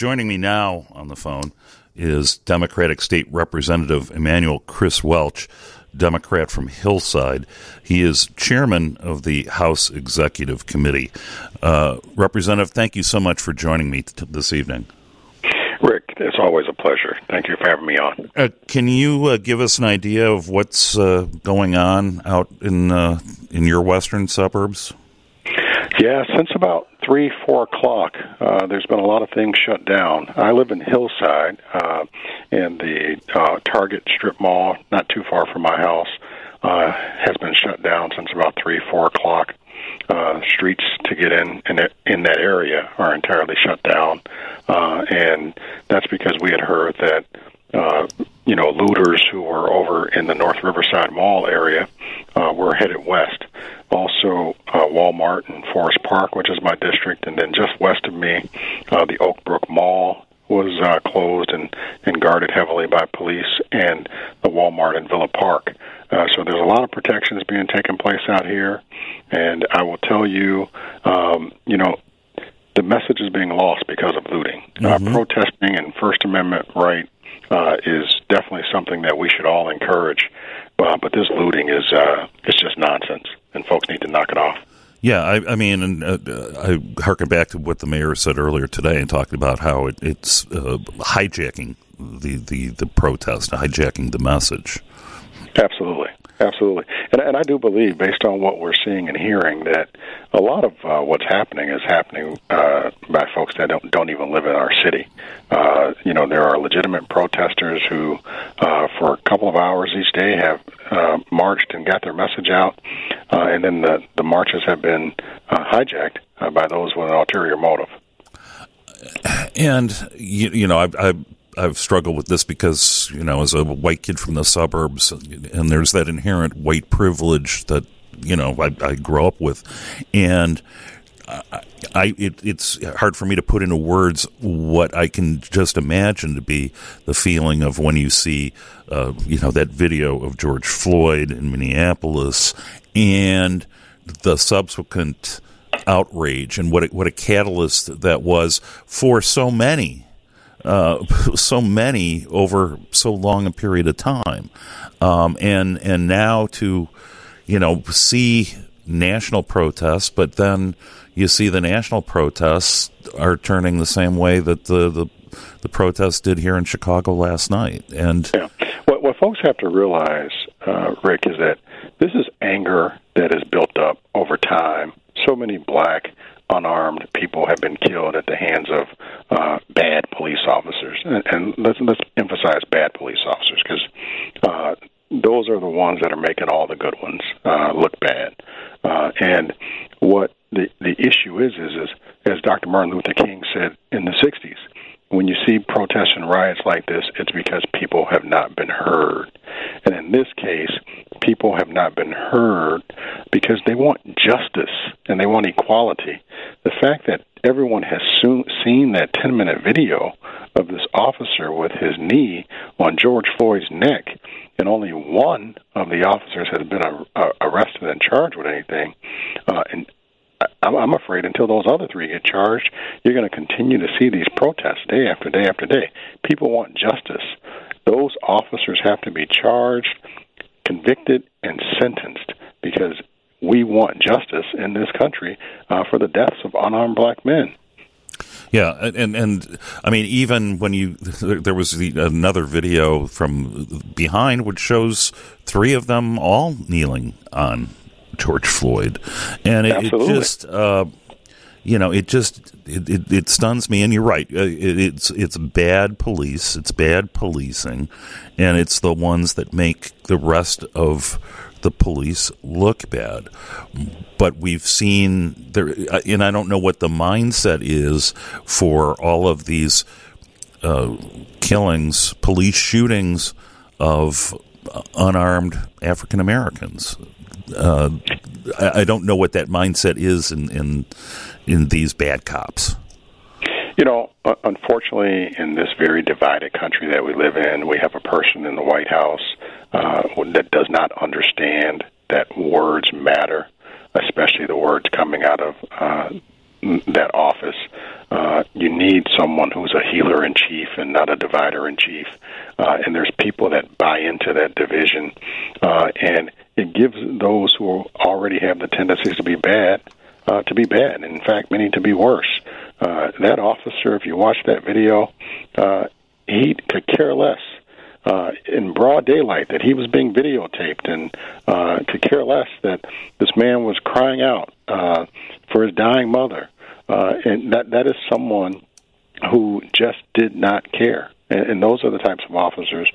joining me now on the phone is Democratic State Representative Emanuel Chris Welch, Democrat from Hillside. He is chairman of the House Executive Committee. Uh, Representative, thank you so much for joining me t- this evening. Rick, it's always a pleasure. Thank you for having me on. Uh, can you uh, give us an idea of what's uh, going on out in uh, in your western suburbs? Yeah, since about three, four o'clock, uh, there's been a lot of things shut down. I live in Hillside, uh, and the uh, Target strip mall, not too far from my house, uh, has been shut down since about three, four o'clock. Uh, streets to get in in, it, in that area are entirely shut down, uh, and that's because we had heard that uh, you know looters who were over in the North Riverside Mall area uh, were headed west also uh, Walmart in Forest Park, which is my district, and then just west of me, uh, the Oakbrook Mall was uh, closed and, and guarded heavily by police, and the Walmart in Villa Park. Uh, so there's a lot of protections being taken place out here, and I will tell you, um, you know, the message is being lost because of looting. Uh, mm-hmm. Uh, protesting and First Amendment right uh, is definitely something that we should all encourage. Uh, but this looting is uh, it's just nonsense, and folks need to knock it off. Yeah, I, I mean, and uh, I harken back to what the mayor said earlier today and talking about how it, it's uh, hijacking the, the, the protest, hijacking the message. Absolutely. Absolutely, and and I do believe, based on what we're seeing and hearing, that a lot of uh, what's happening is happening uh, by folks that don't don't even live in our city. Uh, you know, there are legitimate protesters who, uh, for a couple of hours each day, have uh, marched and got their message out, uh, and then the the marches have been uh, hijacked uh, by those with an ulterior motive. And you, you know, I, I I've struggled with this because you know, as a white kid from the suburbs, and there's that inherent white privilege that you know I, I grew up with, and I, I it, it's hard for me to put into words what I can just imagine to be the feeling of when you see, uh, you know, that video of George Floyd in Minneapolis and the subsequent outrage and what a, what a catalyst that was for so many uh, so many over so long a period of time, um, and and now to you know see national protests, but then you see the national protests are turning the same way that the the, the protests did here in Chicago last night, and yeah. what what folks have to realize, uh, Rick, is that this is anger that is built up over time. So many black unarmed people have been killed at the hands of uh, bad police officers, and, and let's let's emphasize bad police officers because uh, those are the ones that are making all the good ones uh, look bad. Uh, and what the the issue is is is as Dr. Martin Luther King said in the '60s, when you see protests and riots like this, it's because people have not been heard. And in this case, people have not been heard because they want justice and they want equality. The fact that everyone has soon seen that 10 minute video of this officer with his knee on George Floyd's neck, and only one of the officers has been uh, arrested and charged with anything, uh, and I'm afraid until those other three get charged, you're going to continue to see these protests day after day after day. People want justice. Those officers have to be charged, convicted, and sentenced because we want justice in this country uh, for the deaths of unarmed black men. Yeah, and and I mean, even when you there was the, another video from behind which shows three of them all kneeling on George Floyd, and it, it just. Uh, you know, it just it, it, it, stuns me. And you're right; uh, it, it's it's bad police, it's bad policing, and it's the ones that make the rest of the police look bad. But we've seen there, uh, and I don't know what the mindset is for all of these uh, killings, police shootings of unarmed African Americans. Uh, I, I, don't know what that mindset is in, in in these bad cops. You know, unfortunately, in this very divided country that we live in, we have a person in the White House uh, that does not understand that words matter, especially the words coming out of uh, that office. Uh, you need someone who's a healer in chief and not a divider in chief. Uh, and there's people that buy into that division, uh, and it gives those who already have the tendencies to be bad uh, to be bad. In fact, many to be worse. Uh, that officer, if you watch that video, uh, he could care less uh, in broad daylight that he was being videotaped and uh, could care less that this man was crying out uh, for his dying mother. Uh, and that that is someone who just did not care. And, and those are the types of officers,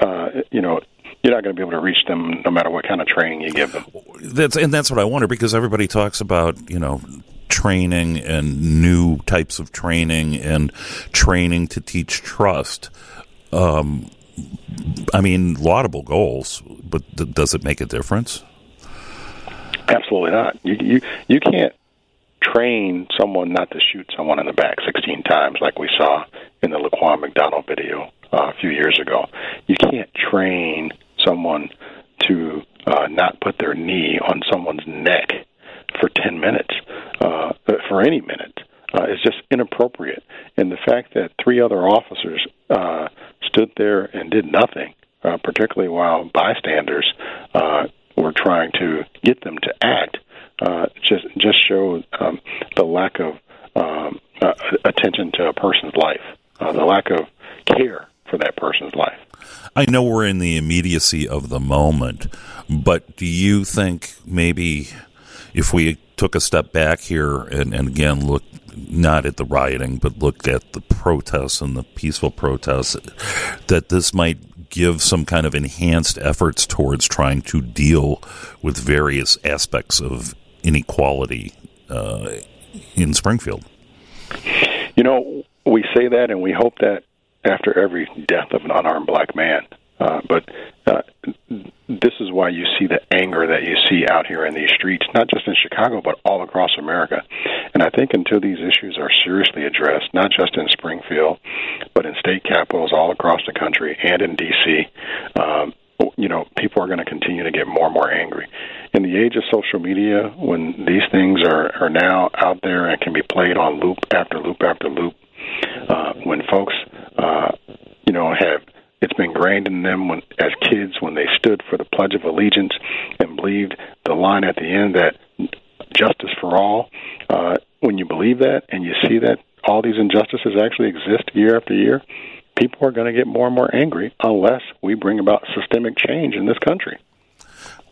uh, you know, you're not going to be able to reach them no matter what kind of training you give them. That's and that's what I wonder because everybody talks about you know training and new types of training and training to teach trust. Um, I mean, laudable goals, but th- does it make a difference? Absolutely not. You you you can't train someone not to shoot someone in the back 16 times like we saw in the Laquan McDonald video uh, a few years ago. You can't train someone to uh, not put their knee on someone's neck for 10 minutes, uh, for any minute. Uh, is just inappropriate. And the fact that three other officers uh, stood there and did nothing, uh, particularly while bystanders uh, were trying to get them to act, uh, just just showed um, the lack of um, uh, attention to a person's life, uh, the lack of care for that person's life. I know we're in the immediacy of the moment, but do you think maybe if we took a step back here and, and again look not at the rioting, but look at the protests and the peaceful protests, that this might give some kind of enhanced efforts towards trying to deal with various aspects of inequality uh, in Springfield? You know, we say that and we hope that after every death of an unarmed black man. Uh, but uh, this is why you see the anger that you see out here in these streets, not just in Chicago, but all across America. And I think until these issues are seriously addressed, not just in Springfield, but in state capitals all across the country and in D.C., um, you know, people are going to continue to get more and more angry. In the age of social media, when these things are, are now out there and can be played on loop after loop after loop, uh, when folks, uh, you know, have it's been ingrained in them when, as kids when they stood for the Pledge of Allegiance and believed the line at the end that justice for all. Uh, when you believe that and you see that all these injustices actually exist year after year, people are going to get more and more angry unless we bring about systemic change in this country.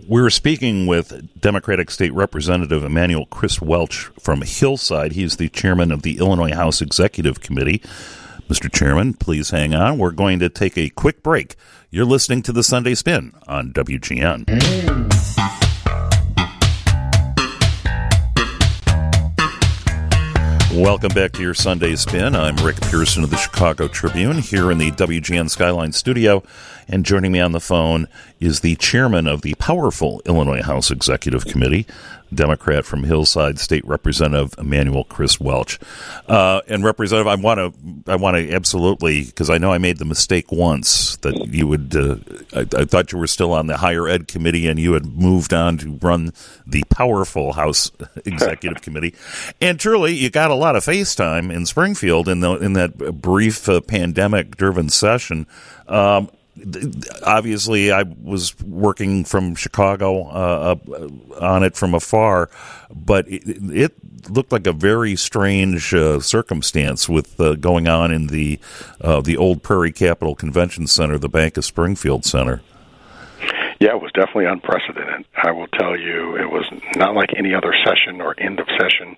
We're speaking with Democratic State Representative Emanuel Chris Welch from Hillside. He's the chairman of the Illinois House Executive Committee. Mr. Chairman, please hang on. We're going to take a quick break. You're listening to the Sunday Spin on WGN. Welcome back to your Sunday Spin. I'm Rick Pearson of the Chicago Tribune here in the WGN Skyline studio. And joining me on the phone is the chairman of the powerful Illinois House Executive Committee, Democrat from Hillside, State Representative Emanuel Chris Welch. Uh, and Representative, I want to, I want to absolutely, because I know I made the mistake once that you would, uh, I, I, thought you were still on the Higher Ed Committee and you had moved on to run the powerful House Executive Committee. And truly, you got a lot of FaceTime in Springfield in the in that brief uh, pandemic-driven session. Um, obviously I was working from Chicago uh, on it from afar, but it, it, looked like a very strange uh, circumstance with uh, going on in the uh, the old Prairie Capital Convention Center, the Bank of Springfield Center. Yeah, it was definitely unprecedented. I will tell you, it was not like any other session or end of session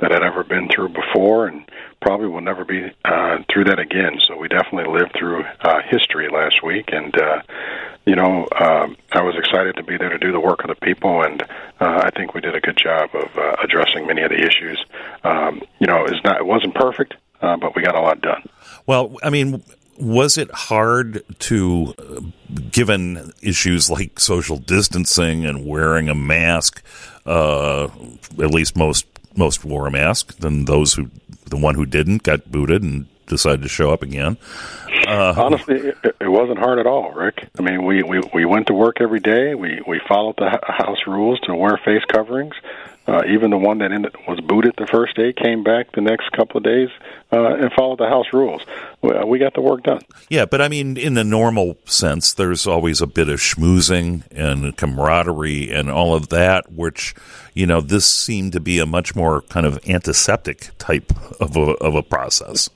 that I'd ever been through before, and probably will never be uh, through that again. So we definitely lived through uh, history last week, and uh, you know, uh, I was excited to be there to do the work of the people, and uh, I think we did a good job of uh, addressing many of the issues. Um, you know, it's not, it wasn't perfect, uh, but we got a lot done. Well, I mean, was it hard to, given issues like social distancing and wearing a mask, uh, at least most most wore a mask, then those who the one who didn't got booted and decided to show up again. Uh, Honestly, it, it, wasn't hard at all, Rick. I mean, we, we, we went to work every day. We we followed the house rules to wear face coverings. Uh, even the one that ended, was booted the first day came back the next couple of days uh, and followed the house rules. We got the work done. Yeah, but I mean, in the normal sense, there's always a bit of schmoozing and camaraderie and all of that, which you know this seemed to be a much more kind of antiseptic type of a, of a process.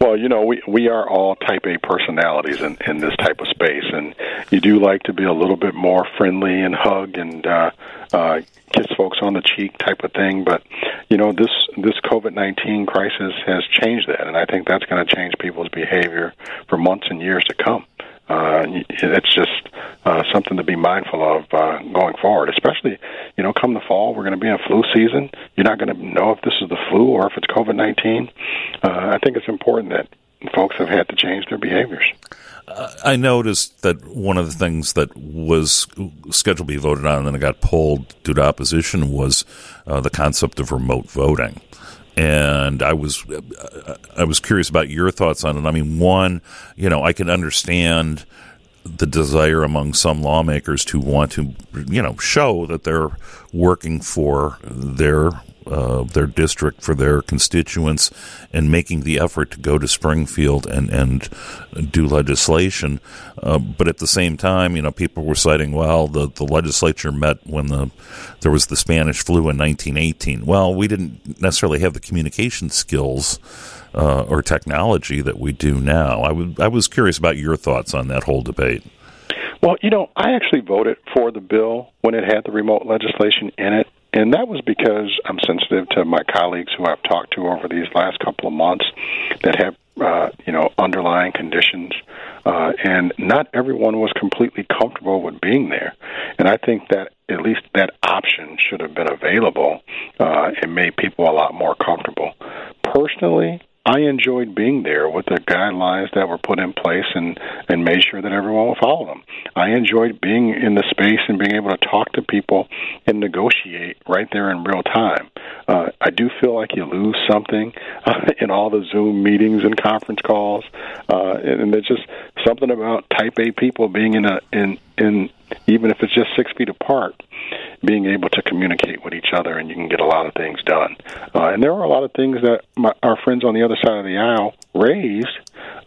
Well, you know, we we are all type A personalities in in this type of space, and you do like to be a little bit more friendly and hug and uh, uh, kiss folks on the cheek type of thing. But you know, this this COVID nineteen crisis has changed that, and I think that's going to change people's behavior for months and years to come. Uh, it's just uh, something to be mindful of uh, going forward. Especially, you know, come the fall, we're going to be in flu season. You're not going to know if this is the flu or if it's COVID nineteen. Uh, I think it's important that folks have had to change their behaviors. I noticed that one of the things that was scheduled to be voted on and then it got pulled due to opposition was uh, the concept of remote voting. And I was I was curious about your thoughts on it. I mean, one, you know, I can understand the desire among some lawmakers to want to, you know, show that they're working for their uh, their district for their constituents and making the effort to go to Springfield and and do legislation. Uh, but at the same time, you know, people were citing, well, the the legislature met when the there was the Spanish flu in 1918. Well, we didn't necessarily have the communication skills. Uh, or technology that we do now. I, w- I was curious about your thoughts on that whole debate. Well, you know, I actually voted for the bill when it had the remote legislation in it. And that was because I'm sensitive to my colleagues who I've talked to over these last couple of months that have, uh, you know, underlying conditions. Uh, and not everyone was completely comfortable with being there. And I think that at least that option should have been available uh, and made people a lot more comfortable. Personally, I enjoyed being there with the guidelines that were put in place and and made sure that everyone would follow them. I enjoyed being in the space and being able to talk to people and negotiate right there in real time. Uh, I do feel like you lose something uh, in all the Zoom meetings and conference calls, uh, and, and there's just something about Type A people being in a in in even if it's just six feet apart being able to communicate with each other, and you can get a lot of things done. Uh, and there are a lot of things that my, our friends on the other side of the aisle raised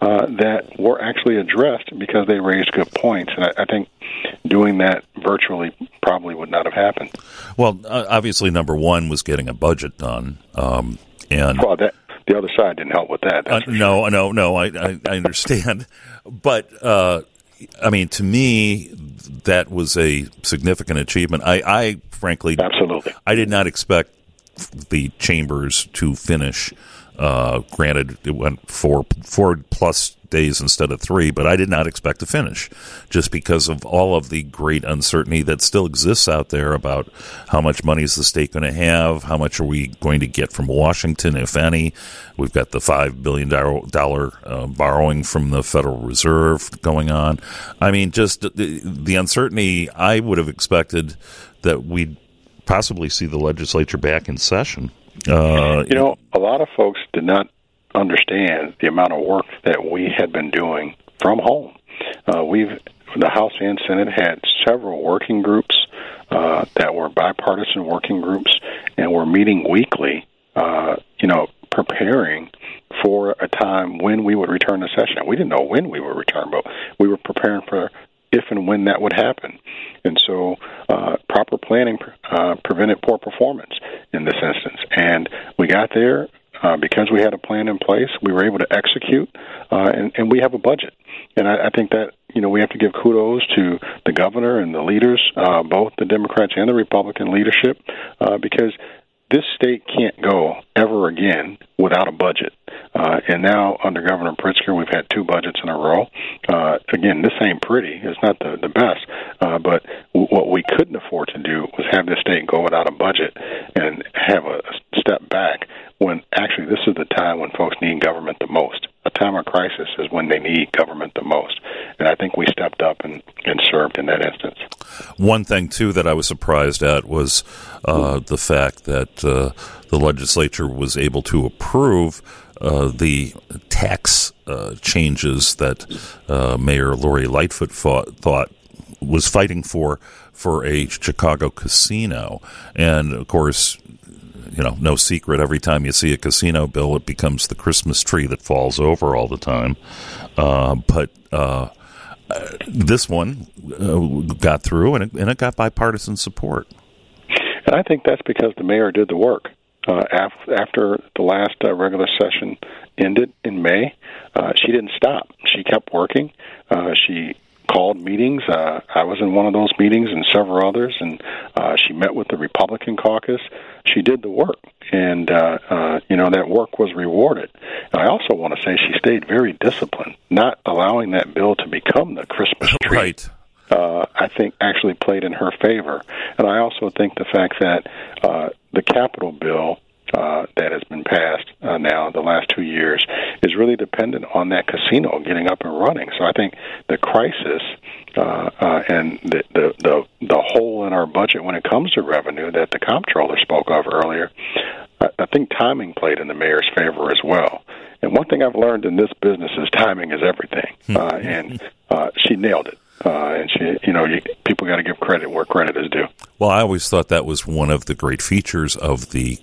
uh, that were actually addressed because they raised good points. And I, I think doing that virtually probably would not have happened. Well, uh, obviously, number one was getting a budget done. Um, and well, that, the other side didn't help with that. Uh, no, sure. no, no, I, I, I understand. but, uh, I mean, to me, that was a significant achievement. I, I frankly, absolutely, I did not expect the chambers to finish. Uh, granted, it went four four plus days instead of three, but I did not expect to finish just because of all of the great uncertainty that still exists out there about how much money is the state going to have, how much are we going to get from Washington, if any. We've got the $5 billion uh, borrowing from the Federal Reserve going on. I mean, just the, the uncertainty, I would have expected that we'd possibly see the legislature back in session. Uh, you know, a lot of folks did not understand the amount of work that we had been doing from home. Uh, we've the House and Senate had several working groups uh, that were bipartisan working groups, and were meeting weekly. Uh, you know, preparing for a time when we would return to session. We didn't know when we would return, but we were preparing for if and when that would happen. And so, uh, proper planning uh, prevented poor performance in this instance. And we got there uh, because we had a plan in place, we were able to execute, uh, and, and we have a budget. And I, I think that you know we have to give kudos to the governor and the leaders, uh, both the Democrats and the Republican leadership, uh, because this state can't go ever again without a budget. Uh, and now under Governor Pritzker, we've had two budgets in a row. Uh, again, this ain't pretty. It's not the, the best. Uh, but w- what we couldn't afford to do was have this state go without a budget and have a step back when actually this is the time when folks need government the most. A time of crisis is when they need government the most. And I think we stepped up and, and served in that instance. One thing, too, that I was surprised at was uh, the fact that uh, the legislature was able to approve the tax uh, changes that uh, Mayor Lori Lightfoot thought, thought was fighting for for a Chicago casino, and of course, you know, no secret. Every time you see a casino bill, it becomes the Christmas tree that falls over all the time. Uh, but uh, this one uh, got through, and it, and it got bipartisan support. And I think that's because the mayor did the work. Uh, af- after the last uh, regular session ended in May, uh, she didn't stop. She kept working. Uh, she called meetings. Uh, I was in one of those meetings and several others, and uh, she met with the Republican caucus. She did the work, and uh, uh, you know that work was rewarded. And I also want to say she stayed very disciplined, not allowing that bill to become the Christmas tree. Right. Uh, I think actually played in her favor, and I also think the fact that uh, the capital bill uh, that has been passed uh, now the last two years is really dependent on that casino getting up and running. So I think the crisis uh, uh, and the, the the the hole in our budget when it comes to revenue that the comptroller spoke of earlier, I, I think timing played in the mayor's favor as well. And one thing I've learned in this business is timing is everything, uh, and uh, she nailed it. Uh, and she, you know, you, people got to give credit where credit is due. Well, I always thought that was one of the great features of the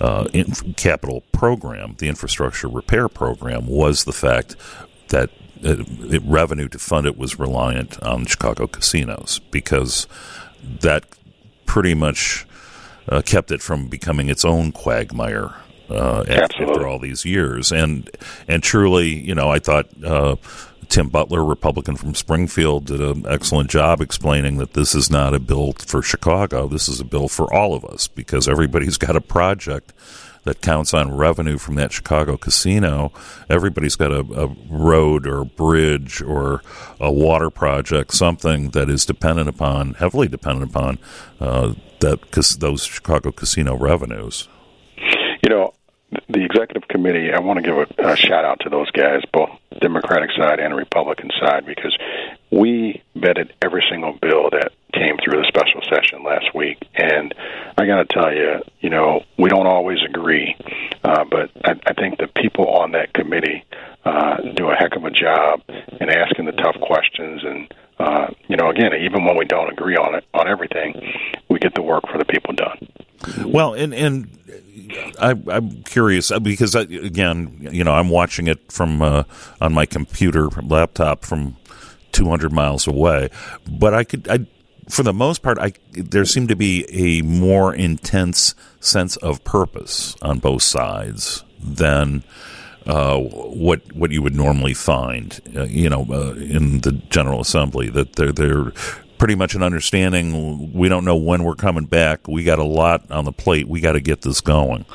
uh, in, capital program, the infrastructure repair program, was the fact that it, it, revenue to fund it was reliant on Chicago casinos because that pretty much uh, kept it from becoming its own quagmire uh, after, after, all these years. And and truly, you know, I thought uh, Tim Butler, Republican from Springfield, did an excellent job explaining that this is not a bill for Chicago. This is a bill for all of us because everybody's got a project that counts on revenue from that Chicago casino. Everybody's got a, a road or a bridge or a water project, something that is dependent upon, heavily dependent upon, uh, that those Chicago casino revenues. You know, the executive committee, I want to give a, a shout out to those guys, both Democratic side and Republican side, because we vetted every single bill that came through the special session last week. And I got to tell you, you know, we don't always agree, uh, but I, I think the people on that committee uh, do a heck of a job in asking the tough questions. And, uh, you know, again, even when we don't agree on it, on everything, we get the work for the people done. Well, and, and I, am curious uh, because I, again, you know, I'm watching it from uh, on my computer laptop from 200 miles away, but I could, I, for the most part, I there seemed to be a more intense sense of purpose on both sides than. Uh, what what you would normally find, uh, you know, uh, in the General Assembly, that they're they're pretty much an understanding. We don't know when we're coming back. We got a lot on the plate. We got to get this going.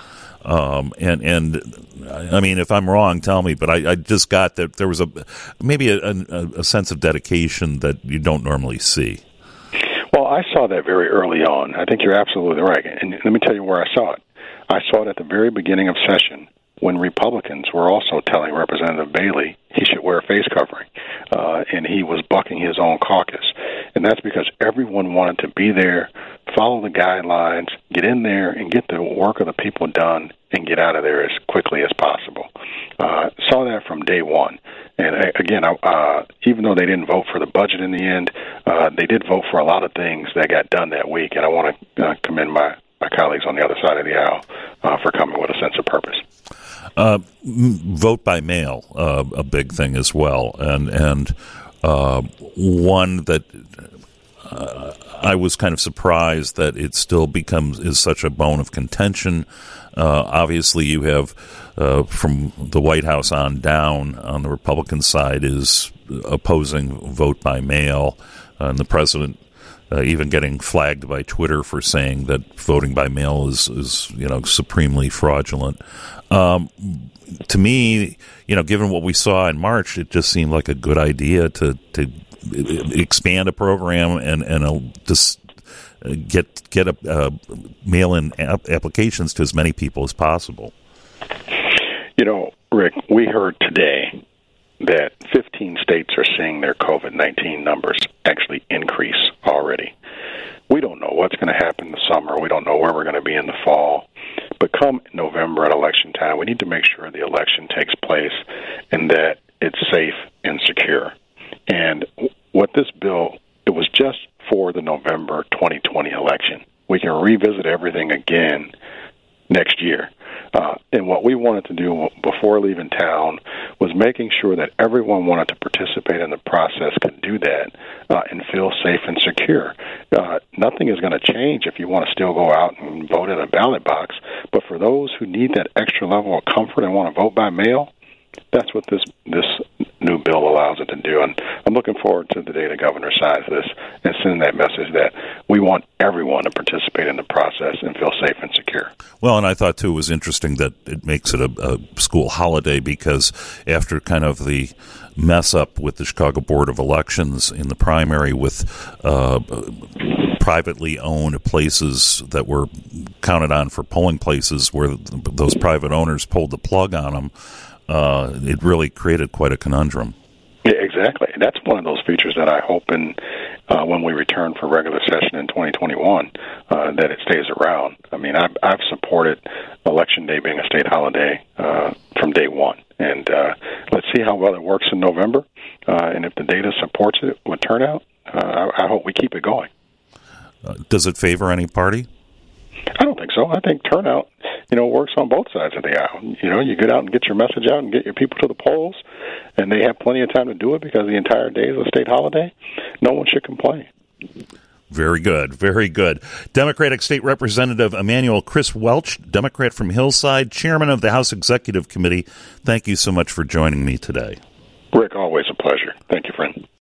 Um, and and I mean, if I'm wrong, tell me. But I, I just got that there was a maybe a, a, a sense of dedication that you don't normally see. Well, I saw that very early on. I think you're absolutely right. And let me tell you where I saw it. I saw it at the very beginning of session when Republicans were also telling Representative Bailey he should wear a face covering, uh, and he was bucking his own caucus. And that's because everyone wanted to be there, follow the guidelines, get in there, and get the work of the people done, and get out of there as quickly as possible. Uh, saw that from day one. And uh, again, uh, even though they didn't vote for the budget in the end, uh, they did vote for a lot of things that got done that week. And I want to uh, commend my, my colleagues on the other side of the aisle uh, for coming with a sense of purpose. Uh, vote by mail, uh, a big thing as well, and and uh, one that uh, I was kind of surprised that it still becomes is such a bone of contention. Uh, obviously, you have uh, from the White House on down on the Republican side is opposing vote by mail, and the president uh, even getting flagged by Twitter for saying that voting by mail is, is you know supremely fraudulent. Um, to me, you know, given what we saw in March, it just seemed like a good idea to to expand a program and and just get get a, uh, mail in applications to as many people as possible. You know, Rick, we heard today that 15 states are seeing their COVID 19 numbers actually increase already. We don't know what's going to happen in the summer. We don't know where we're going to be in the fall. But come November at election time, we need to make sure the election takes place and that it's safe and secure. And what this bill, it was just for the November 2020 election. We can revisit everything again next year. Uh, and what we wanted to do before leaving town was making sure that everyone wanted to participate in the process could do that uh, and feel safe and secure. Uh, nothing is going to change if you want to still go out and vote in a ballot box. But for those who need that extra level of comfort and want to vote by mail, that's what this this new bill allows it to do. And I'm looking forward to the day the governor signs this and sending that message that we want everyone to participate in the process and feel safe and secure. Well, and I thought too it was interesting that it makes it a, a school holiday because after kind of the mess up with the Chicago Board of Elections in the primary with uh, privately owned places that were counted on for polling places where those private owners pulled the plug on them uh, it really created quite a conundrum. Yeah, exactly. That's one of those features that I hope in uh, when we return for regular session in 2021 uh, that it stays around. I mean, I've, I've supported Election Day being a state holiday uh, from day one, and uh, let's see how well it works in November. Uh, and if the data supports it with turnout, uh, I, I hope we keep it going. Uh, does it favor any party? I don't think so. I think turnout you know, works on both sides of the aisle. You know, you get out and get your message out and get your people to the polls, and they have plenty of time to do it because the entire day is a state holiday. No one should complain. Very good. Very good. Democratic State Representative Emanuel Chris Welch, Democrat from Hillside, Chairman of the House Executive Committee. Thank you so much for joining me today. Rick, always a pleasure. Thank you, friend.